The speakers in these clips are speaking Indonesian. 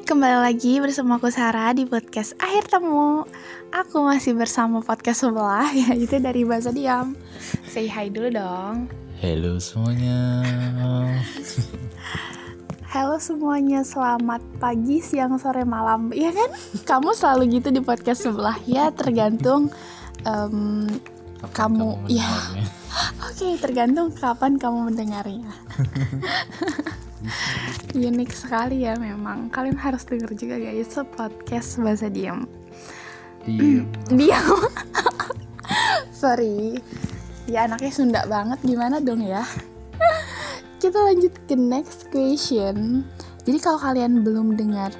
Hai, kembali lagi bersama aku Sarah di podcast Akhir Temu. Aku masih bersama podcast sebelah, yaitu dari Bahasa Diam Say hi dulu dong. Halo semuanya. Halo semuanya, selamat pagi, siang, sore, malam. Iya kan? Kamu selalu gitu di podcast sebelah. Ya, tergantung um, kamu, ya Oke, okay, tergantung kapan kamu mendengarnya unik sekali ya memang. Kalian harus denger juga guys podcast bahasa diam. Diam. Diam. Sorry. Ya anaknya Sunda banget. Gimana dong ya? Kita lanjut ke next question. Jadi kalau kalian belum dengar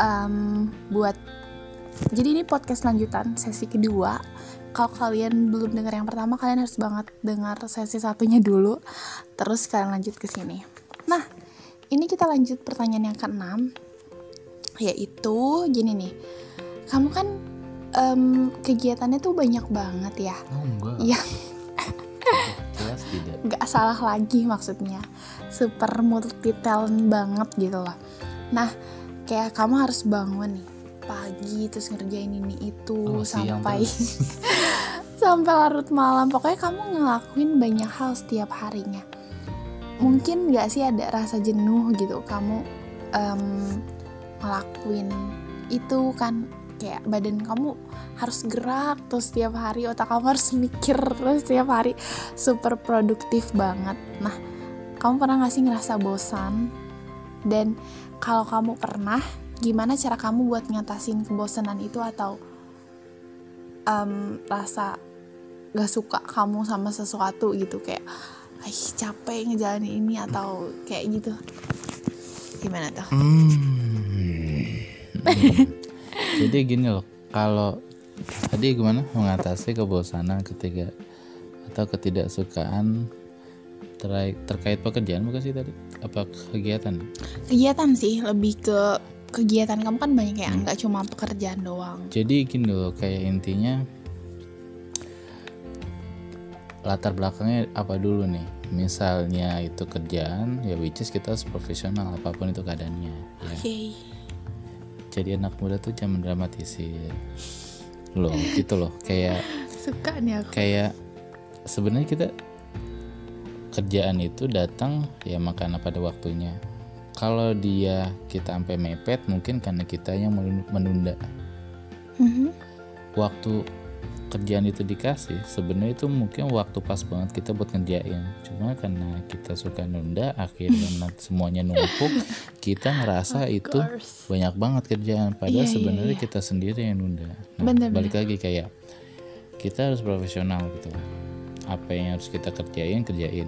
um, buat jadi ini podcast lanjutan sesi kedua. Kalau kalian belum dengar yang pertama kalian harus banget dengar sesi satunya dulu. Terus kalian lanjut ke sini ini kita lanjut pertanyaan yang keenam yaitu gini nih. Kamu kan um, kegiatannya tuh banyak banget ya? Oh enggak. Iya. Jelas tidak. Nggak salah lagi maksudnya. Super multi talent banget gitu loh. Nah kayak kamu harus bangun nih pagi terus ngerjain ini itu oh, sampai sampai larut malam. Pokoknya kamu ngelakuin banyak hal setiap harinya mungkin nggak sih ada rasa jenuh gitu? Kamu um, ngelakuin itu kan kayak badan kamu harus gerak terus setiap hari otak kamu harus mikir terus setiap hari super produktif banget. Nah kamu pernah gak sih ngerasa bosan? Dan kalau kamu pernah gimana cara kamu buat ngatasin kebosanan itu atau um, rasa gak suka kamu sama sesuatu gitu? Kayak Ay, capek ngejalanin ini atau kayak gitu. Gimana tuh? Hmm. jadi gini loh kalau tadi gimana? Mengatasi kebosanan ketika atau ketidaksukaan terkait terkait pekerjaan bukan sih tadi? Apa kegiatan? Kegiatan sih lebih ke kegiatan kamu kan banyak ya nggak hmm. cuma pekerjaan doang. Jadi gini loh kayak intinya latar belakangnya apa dulu nih misalnya itu kerjaan ya which is kita harus profesional apa pun itu keadaannya ya. okay. jadi anak muda tuh jangan dramatisir loh gitu loh kayak suka nih aku kayak sebenarnya kita kerjaan itu datang ya makanya pada waktunya kalau dia kita sampai mepet mungkin karena kita yang menunda mm -hmm. waktu kerjaan itu dikasih sebenarnya itu mungkin waktu pas banget kita buat ngerjain. Cuma karena kita suka nunda akhirnya semuanya numpuk kita ngerasa itu banyak banget kerjaan. Padahal yeah, iya, sebenarnya yeah, yeah. kita sendiri yang nunda. Nah, bener, balik lagi kayak kita harus profesional gitu. Apa yang harus kita kerjain kerjain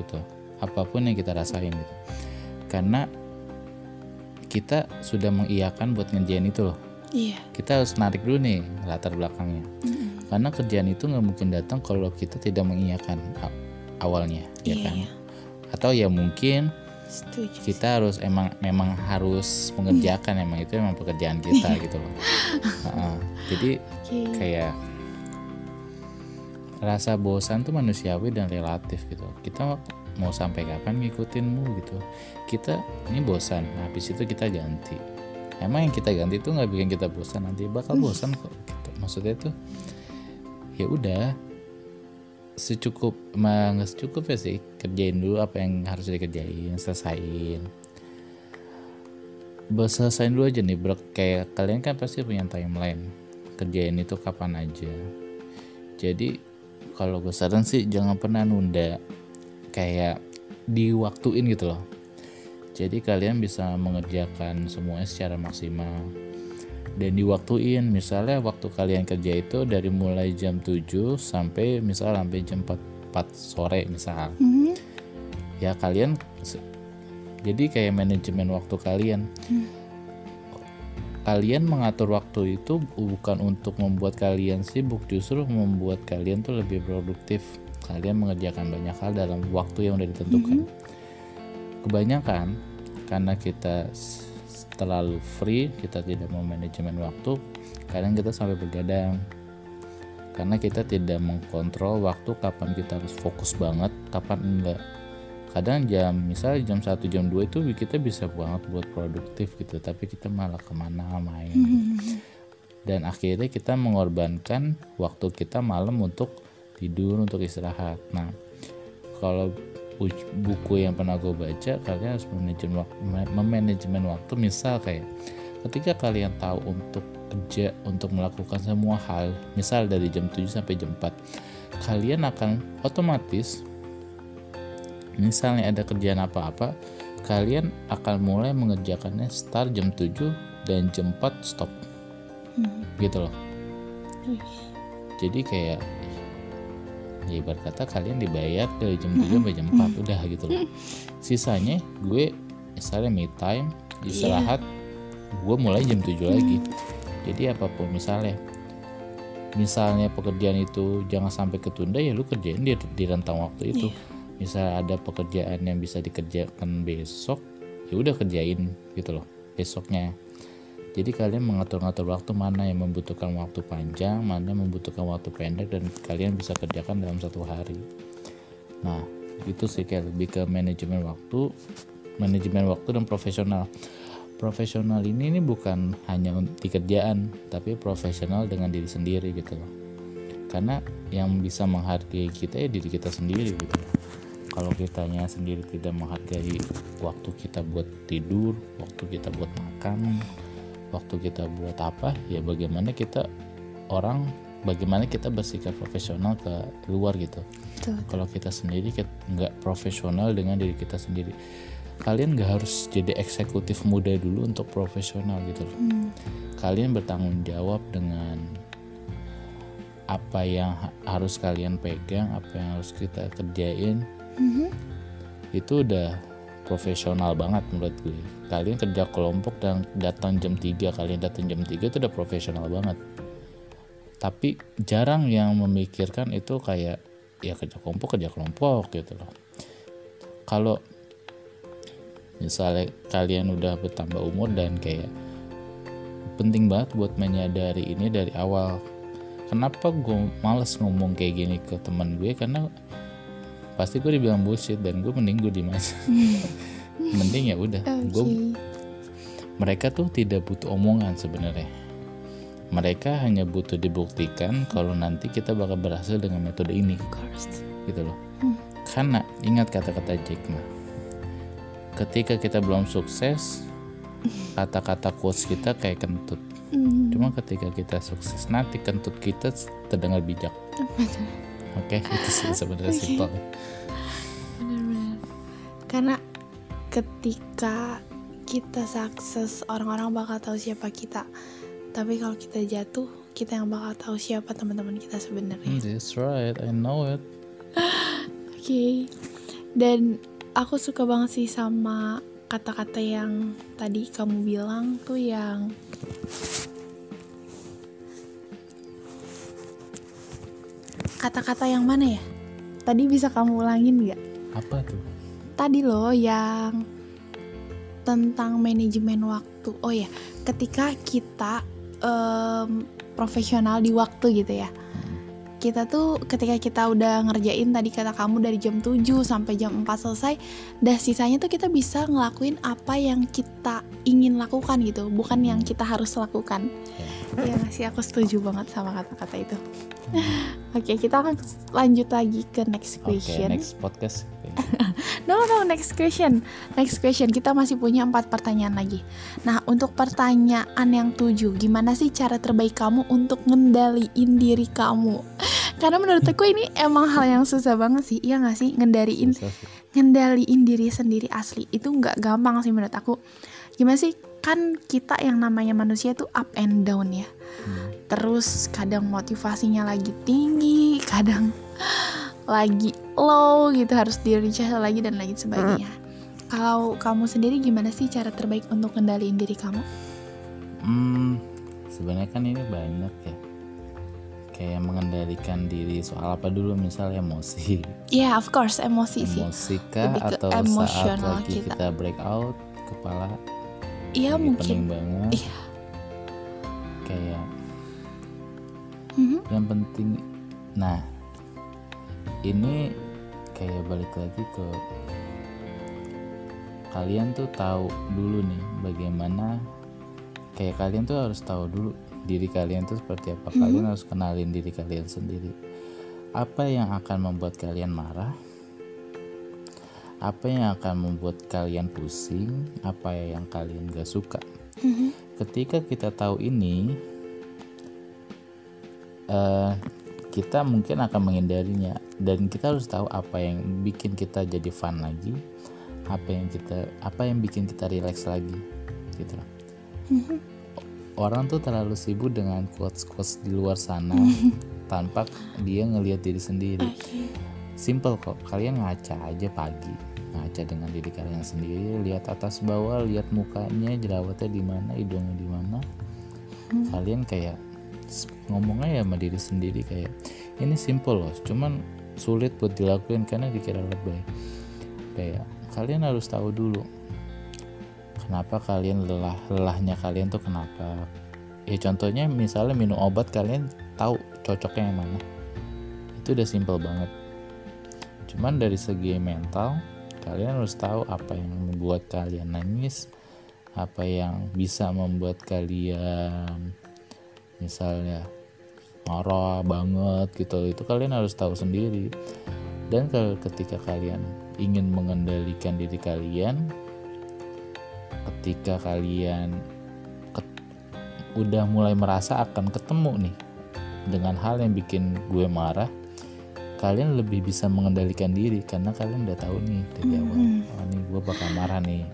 gitu. Apa pun yang kita rasain gitu. Karena kita sudah mengiyakan buat ngerjain itu loh Iya. Kita harus narik dulu nih latar belakangnya. Mm-hmm. Karena kerjaan itu nggak mungkin datang kalau kita tidak mengiyakan awalnya, ya iya, kan? Iya. Atau ya mungkin Setuju. kita harus emang memang harus mengerjakan emang itu emang pekerjaan kita iya. gitu loh. uh, jadi okay. kayak rasa bosan tuh manusiawi dan relatif gitu. Kita mau sampai kapan ngikutinmu gitu. Kita ini bosan, nah, habis itu kita ganti emang yang kita ganti itu nggak bikin kita bosan nanti bakal bosan kok gitu. maksudnya tuh ya udah secukup emang secukup ya sih kerjain dulu apa yang harus dikerjain selesain. Selesai dulu aja nih bro kayak kalian kan pasti punya timeline kerjain itu kapan aja. Jadi kalau gue saran sih jangan pernah nunda kayak diwaktuin gitu loh jadi kalian bisa mengerjakan semuanya secara maksimal. Dan diwaktuin misalnya waktu kalian kerja itu dari mulai jam 7 sampai misal sampai jam 4, 4 sore misal. Mm-hmm. ya kalian jadi kayak manajemen waktu kalian. Mm. kalian mengatur waktu itu bukan untuk membuat kalian sibuk justru membuat kalian tuh lebih produktif. Kalian mengerjakan banyak hal dalam waktu yang udah ditentukan. Mm-hmm kebanyakan karena kita terlalu free kita tidak mau manajemen waktu kadang kita sampai bergadang karena kita tidak mengkontrol waktu kapan kita harus fokus banget kapan enggak. Kadang jam misalnya jam 1 jam 2 itu kita bisa banget buat produktif gitu tapi kita malah ke mana main Mhm. dan akhirnya kita mengorbankan waktu kita malam untuk tidur untuk istirahat. Nah kalau buku yang pernah gue baca kalian harus manajemen waktu, memanajemen waktu. Misal kayak ketika kalian tahu untuk kerja untuk melakukan semua hal misal dari jam 7 sampai jam 4 kalian akan otomatis misalnya ada kerjaan apa-apa kalian akan mulai mengerjakannya start jam 7 dan jam 4 stop. Hmm. gitu loh. Jadi kayak ya ibarat kata kalian dibayar dari jam 7 sampai jam 4 udah gitu loh. Sisanya gue misalnya me time istirahat gue mulai jam 7 lagi. Jadi apa pun misalnya misalnya pekerjaan itu jangan sampai ketunda ya lu kerjain di, di rentang waktu itu. Misal ada pekerjaan yang bisa dikerjakan besok ya udah kerjain gitu loh besoknya jadi kalian mengatur-ngatur waktu mana yang membutuhkan waktu panjang, mana yang membutuhkan waktu pendek dan kalian bisa kerjakan dalam satu hari. Nah, itu sih kayak lebih ke manajemen waktu, manajemen waktu dan profesional. Profesional ini ini bukan hanya di kerjaan, tapi profesional dengan diri sendiri gitu loh. Karena yang bisa menghargai kita ya diri kita sendiri gitu. Kalau kitanya sendiri tidak menghargai waktu kita buat tidur, waktu kita buat makan, waktu kita buat apa ya bagaimana kita orang bagaimana kita bersikap profesional ke luar gitu Betul. kalau kita sendiri kita nggak profesional dengan diri kita sendiri kalian nggak harus jadi eksekutif muda dulu untuk profesional gitu loh Hmm. kalian bertanggung jawab dengan apa yang ha- harus kalian pegang apa yang harus kita kerjain Mhm. itu udah profesional banget menurut gue. Kalian kerja kelompok dan datang jam 3 kalian datang jam 3 itu udah profesional banget. Tapi jarang yang memikirkan itu kayak ya kerja kelompok kerja kelompok gitu loh. Kalau misalnya kalian udah bertambah umur dan kayak penting banget buat menyadari ini dari awal. Kenapa gue males ngomong kayak gini ke teman gue? Karena pasti gue dibilang bullshit dan gue mending gue diem aja mending ya udah Oke. gue mereka tuh tidak butuh omongan sebenarnya. Mereka hanya butuh dibuktikan kalau nanti kita bakal berhasil dengan metode ini. Gitu loh. Hmm. karena ingat kata-kata Jack Ma ketika kita belum sukses kata-kata quotes kita kayak kentut. Hmm. cuma ketika kita sukses nanti kentut kita terdengar bijak oke itu sih sebenarnya Oke. simpel Benar-benar. Karena ketika kita sukses, orang-orang bakal tahu siapa kita. Tapi kalau kita jatuh, kita yang bakal tahu siapa teman-teman kita sebenarnya. Hmm, that's right I know it Oke. Dan aku suka banget sih sama kata-kata yang tadi kamu bilang tuh yang kata-kata yang mana ya? Tadi bisa kamu ulangin nggak? apa tuh Tadi loh yang tentang manajemen waktu. Oh ya, ketika kita em, profesional di waktu gitu ya. Kita tuh ketika kita udah ngerjain tadi kata kamu dari jam 7 sampai jam 4 selesai, dah sisanya tuh kita bisa ngelakuin apa yang kita ingin lakukan gitu, bukan yang kita harus lakukan. Ya nggak sih, aku setuju banget sama kata-kata itu. Oke, kita akan lanjut lagi ke next oke question. next podcast No, no, next question. Next question. Kita masih punya empat pertanyaan lagi. Nah, untuk pertanyaan yang tujuh, gimana sih cara terbaik kamu untuk ngendaliin diri kamu? Karena menurut aku ini emang hal yang susah banget sih, iya gak sih? Ngendaliin, ngendaliin diri sendiri asli. Itu nggak gampang sih menurut aku. Gimana sih? Kan kita yang namanya manusia tuh up and down ya. Hmm. Terus kadang motivasinya lagi tinggi, kadang lagi low gitu harus di recharge lagi dan lagi sebagainya. Kalau kamu sendiri gimana sih cara terbaik untuk kendaliin diri kamu? Hmm, sebenarnya kan ini banyak ya. Kayak mengendalikan diri soal apa dulu misal emosi. Ya, of course emosi sih. Emosi kah atau saat lagi kita. kita. break out kepala Iya lagi pening mungkin. banget. Iya. Kayak Mhm. yang penting nah ini kayak balik lagi ke kalian tuh tahu dulu nih bagaimana kayak kalian tuh harus tahu dulu diri kalian tuh seperti apa. Kalian harus kenalin diri kalian sendiri. Apa yang akan membuat kalian marah? Apa yang akan membuat kalian pusing? Apa yang kalian gak suka? Mhm. ketika kita tahu ini eh, kita mungkin akan menghindarinya dan kita harus tahu apa yang bikin kita jadi fun lagi apa yang kita apa yang bikin kita relax lagi gitu. Loh. orang tuh terlalu sibuk dengan quotes quotes di luar sana tanpa dia ngelihat diri sendiri. Simple kok kalian ngaca aja pagi. Ngaca dengan diri kalian sendiri lihat atas bawah lihat mukanya jerawatnya di mana hidungnya di mana. Kalian kayak ngomongnya ya sama diri sendiri kayak ini simple loh cuman sulit buat dilakuin karena dikira lebay kayak kalian harus tahu dulu kenapa kalian lelah lelahnya kalian tuh kenapa. Ya contohnya misalnya minum obat kalian tahu cocoknya yang mana. Itu udah simple banget. Cuman dari segi mental kalian harus tahu apa yang membuat kalian nangis apa yang bisa membuat kalian misalnya marah banget gitu. Itu kalian harus tahu sendiri. Dan kalau ketika kalian ingin mengendalikan diri kalian ketika kalian ket- udah mulai merasa akan ketemu nih dengan hal yang bikin gue marah kalian lebih bisa mengendalikan diri karena kalian udah tahu nih dari awal oh nih gue bakal marah nih.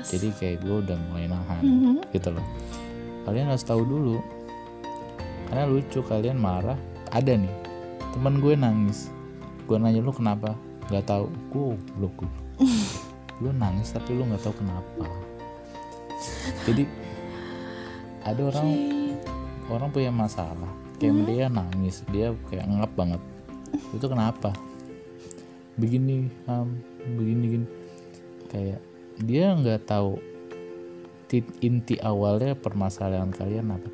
Jadi kayak gue udah mulai nahan Mhm. gitu loh. Kalian harus tahu dulu karena lucu kalian marah. Ada nih teman gue nangis. Gue nanya lu kenapa? Nggak tahu. Gue. Belum lu nangis tapi lu nggak tahu kenapa. Jadi ada orang Oke. orang punya masalah. Kayak dia nangis dia kayak ngap banget. Itu kenapa? Begini Ham, begini gini. Kayak dia nggak tahu ti- inti awalnya permasalahan kalian apa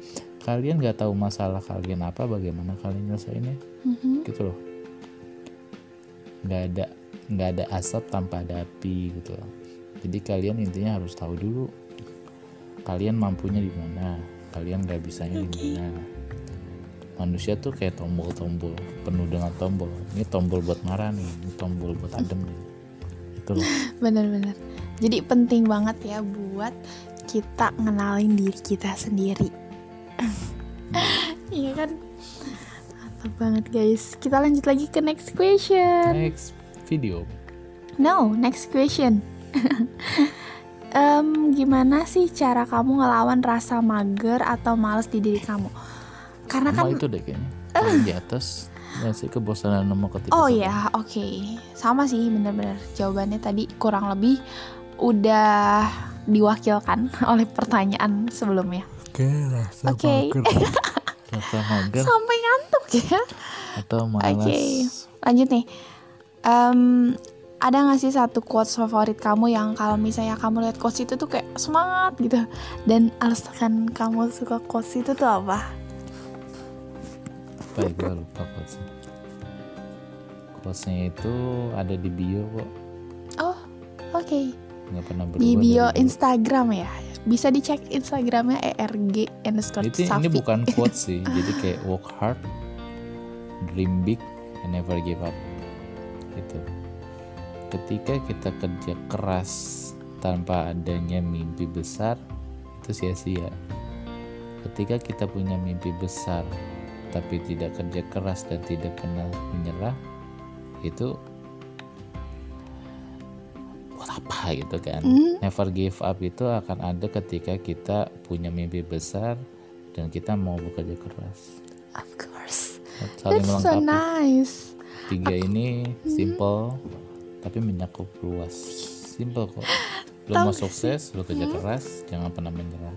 kalian nggak tahu masalah kalian apa bagaimana kalian nyelesainnya Mhm. gitu loh. Nggak ada nggak ada asap tanpa ada api gitu loh. Jadi kalian intinya harus tahu dulu kalian mampunya di mana kalian nggak bisanya di mana. Manusia tuh kayak tombol-tombol penuh dengan tombol. Ini tombol buat marah nih ini tombol buat adem nih. Itu loh. Bener-bener. Jadi penting banget ya buat kita ngenalin diri kita sendiri. Iya kan? Mantap banget guys. Kita lanjut lagi ke next question. next video No, next question. Em, gimana sih cara kamu ngelawan rasa mager atau males di diri kamu? Karena sama kan itu deh kayaknya Paling di atas nggak sih kebosanan sama ketidaksabaran Oh ya, oke. Sama sih bener-bener jawabannya tadi kurang lebih udah diwakilkan oleh pertanyaan sebelumnya. oke rasa Oke. mager mager Sampai ngantuk ya. atau malas Oke. Lanjut nih. Em, ada gak sih satu quotes favorit kamu yang kalau misalnya kamu lihat quotes itu tuh kayak semangat gitu dan alasan kamu suka quotes itu tuh apa? apa ya gue lupa quotesnya quotesnya itu ada di bio kok Oh, oke. pernah berubah Di bio. Instagram ya. Bisa dicek Instagramnya erg underscore ini Safi. bukan quotes sih jadi kayak work hard dream big and never give up. Gitu. Ketika kita kerja keras tanpa adanya mimpi besar itu sia-sia. Ketika kita punya mimpi besar tapi tidak kerja keras dan tidak pernah menyerah itu apa gitu kan Hmm. never give up itu akan ada ketika kita punya mimpi besar dan kita mau bekerja keras Of course. saling That's so melengkapi nice. tiga ini simple tapi menyakup luas simple kok Tahu mau sukses lu kerja keras jangan pernah menyerah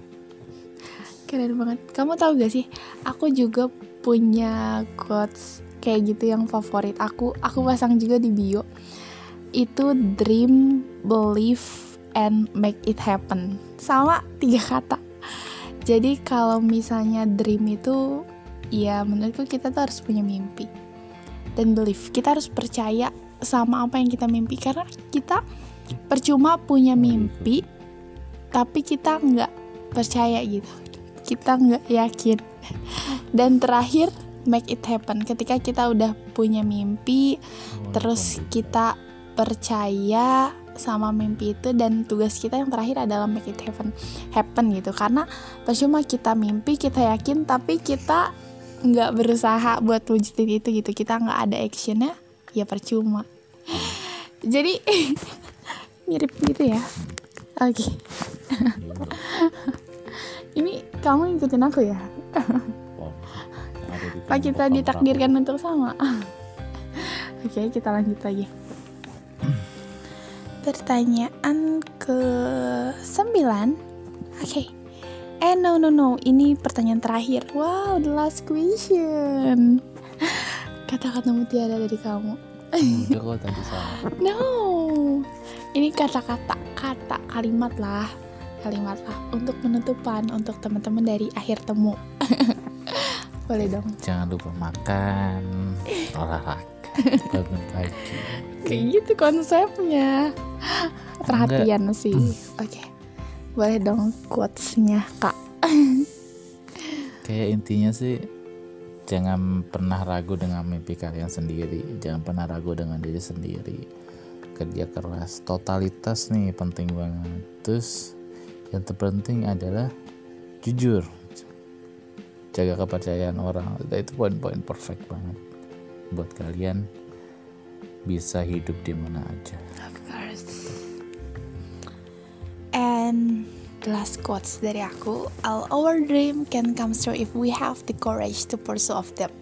Keren banget. Kamu tahu gak sih? Aku juga punya quotes kayak gitu yang favorit aku. Aku pasang juga di bio. Itu dream, believe, and make it happen. Sama tiga kata. Jadi kalau misalnya dream itu ya menurutku kita tuh harus punya mimpi. Dan believe, kita harus percaya sama apa yang kita mimpi karena kita percuma punya mimpi tapi kita nggak percaya gitu kita nggak yakin dan terakhir make it happen ketika kita udah punya mimpi terus kita percaya sama mimpi itu dan tugas kita yang terakhir adalah make it happen happen gitu. Karena percuma kita mimpi kita yakin tapi kita nggak berusaha buat wujudin itu gitu. Kita nggak ada actionnya ya percuma. Jadi mirip gitu ya. Oke. Okay. ini kamu ikutin aku ya? Pak kita ditakdirkan untuk sama. Oke okay, kita lanjut lagi pertanyaan ke 9 Oke. Okay. Eh no no no. Ini pertanyaan terakhir. Wow the last question. Kata-kata mutiara dari kamu. Udah kok tadi sama? No. Ini kata-kata Kata kalimat lah. Kalimat lah. Untuk penutupan Untuk teman-teman dari akhir temu. Boleh dong. Jangan lupa makan Olahraga Bangun pagi Kayak gitu konsepnya. Perhatian Enggak. sih. Oke. Okay. Boleh dong quotesnya kak. Kayak intinya sih Jangan pernah ragu dengan mimpi kalian sendiri. Jangan pernah ragu dengan diri sendiri. Kerja keras. Totalitas nih penting banget. Terus yang terpenting adalah Jujur. Jaga kepercayaan orang. Itu poin-poin perfect banget Buat kalian bisa hidup di mana aja. Of course. And the last quotes dari aku, all our dream can come true if we have the courage to pursue of them.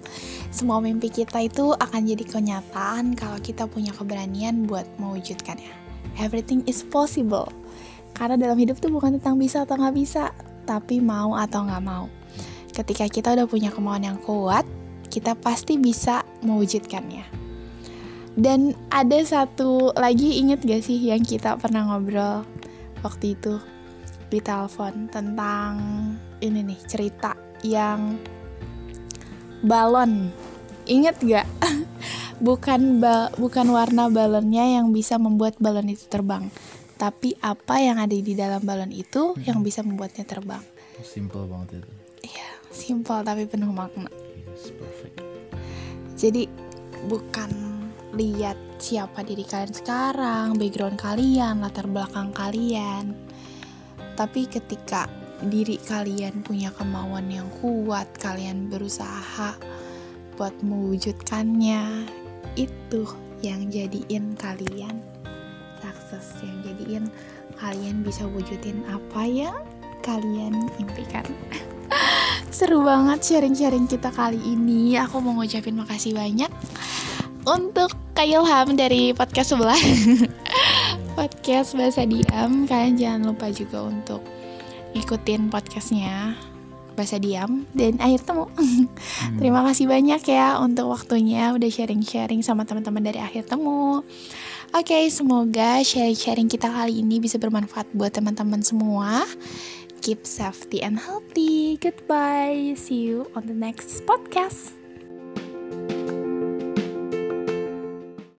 Semua mimpi kita itu akan jadi kenyataan kalau kita punya keberanian buat mewujudkannya. Everything is possible. Karena dalam hidup tuh bukan tentang bisa atau nggak bisa, tapi mau atau nggak mau. Ketika kita udah punya kemauan yang kuat, kita pasti bisa mewujudkannya. Dan ada satu lagi inget gak sih yang kita pernah ngobrol waktu itu di telepon tentang ini nih cerita yang balon. Inget gak? bukan ba bukan warna balonnya yang bisa membuat balon itu terbang, tapi apa yang ada di dalam balon itu hmm. yang bisa membuatnya terbang. Simple banget itu. Iya, simple tapi penuh makna. Jadi bukan lihat siapa diri kalian sekarang, background kalian, latar belakang kalian. Tapi ketika diri kalian punya kemauan yang kuat, kalian berusaha buat mewujudkannya, itu yang jadiin kalian sukses, yang jadiin kalian bisa wujudin apa yang kalian impikan. Seru banget sharing-sharing kita kali ini. Aku mau ngucapin makasih banyak untuk Kak Ilham dari podcast sebelah podcast bahasa diam kalian jangan lupa juga untuk ikutin podcastnya bahasa diam dan akhir temu hmm. terima kasih banyak ya untuk waktunya udah sharing-sharing sama teman-teman dari akhir temu Oke, okay, semoga sharing-sharing kita kali ini bisa bermanfaat buat teman-teman semua keep safety and healthy. Goodbye. See you on the next podcast.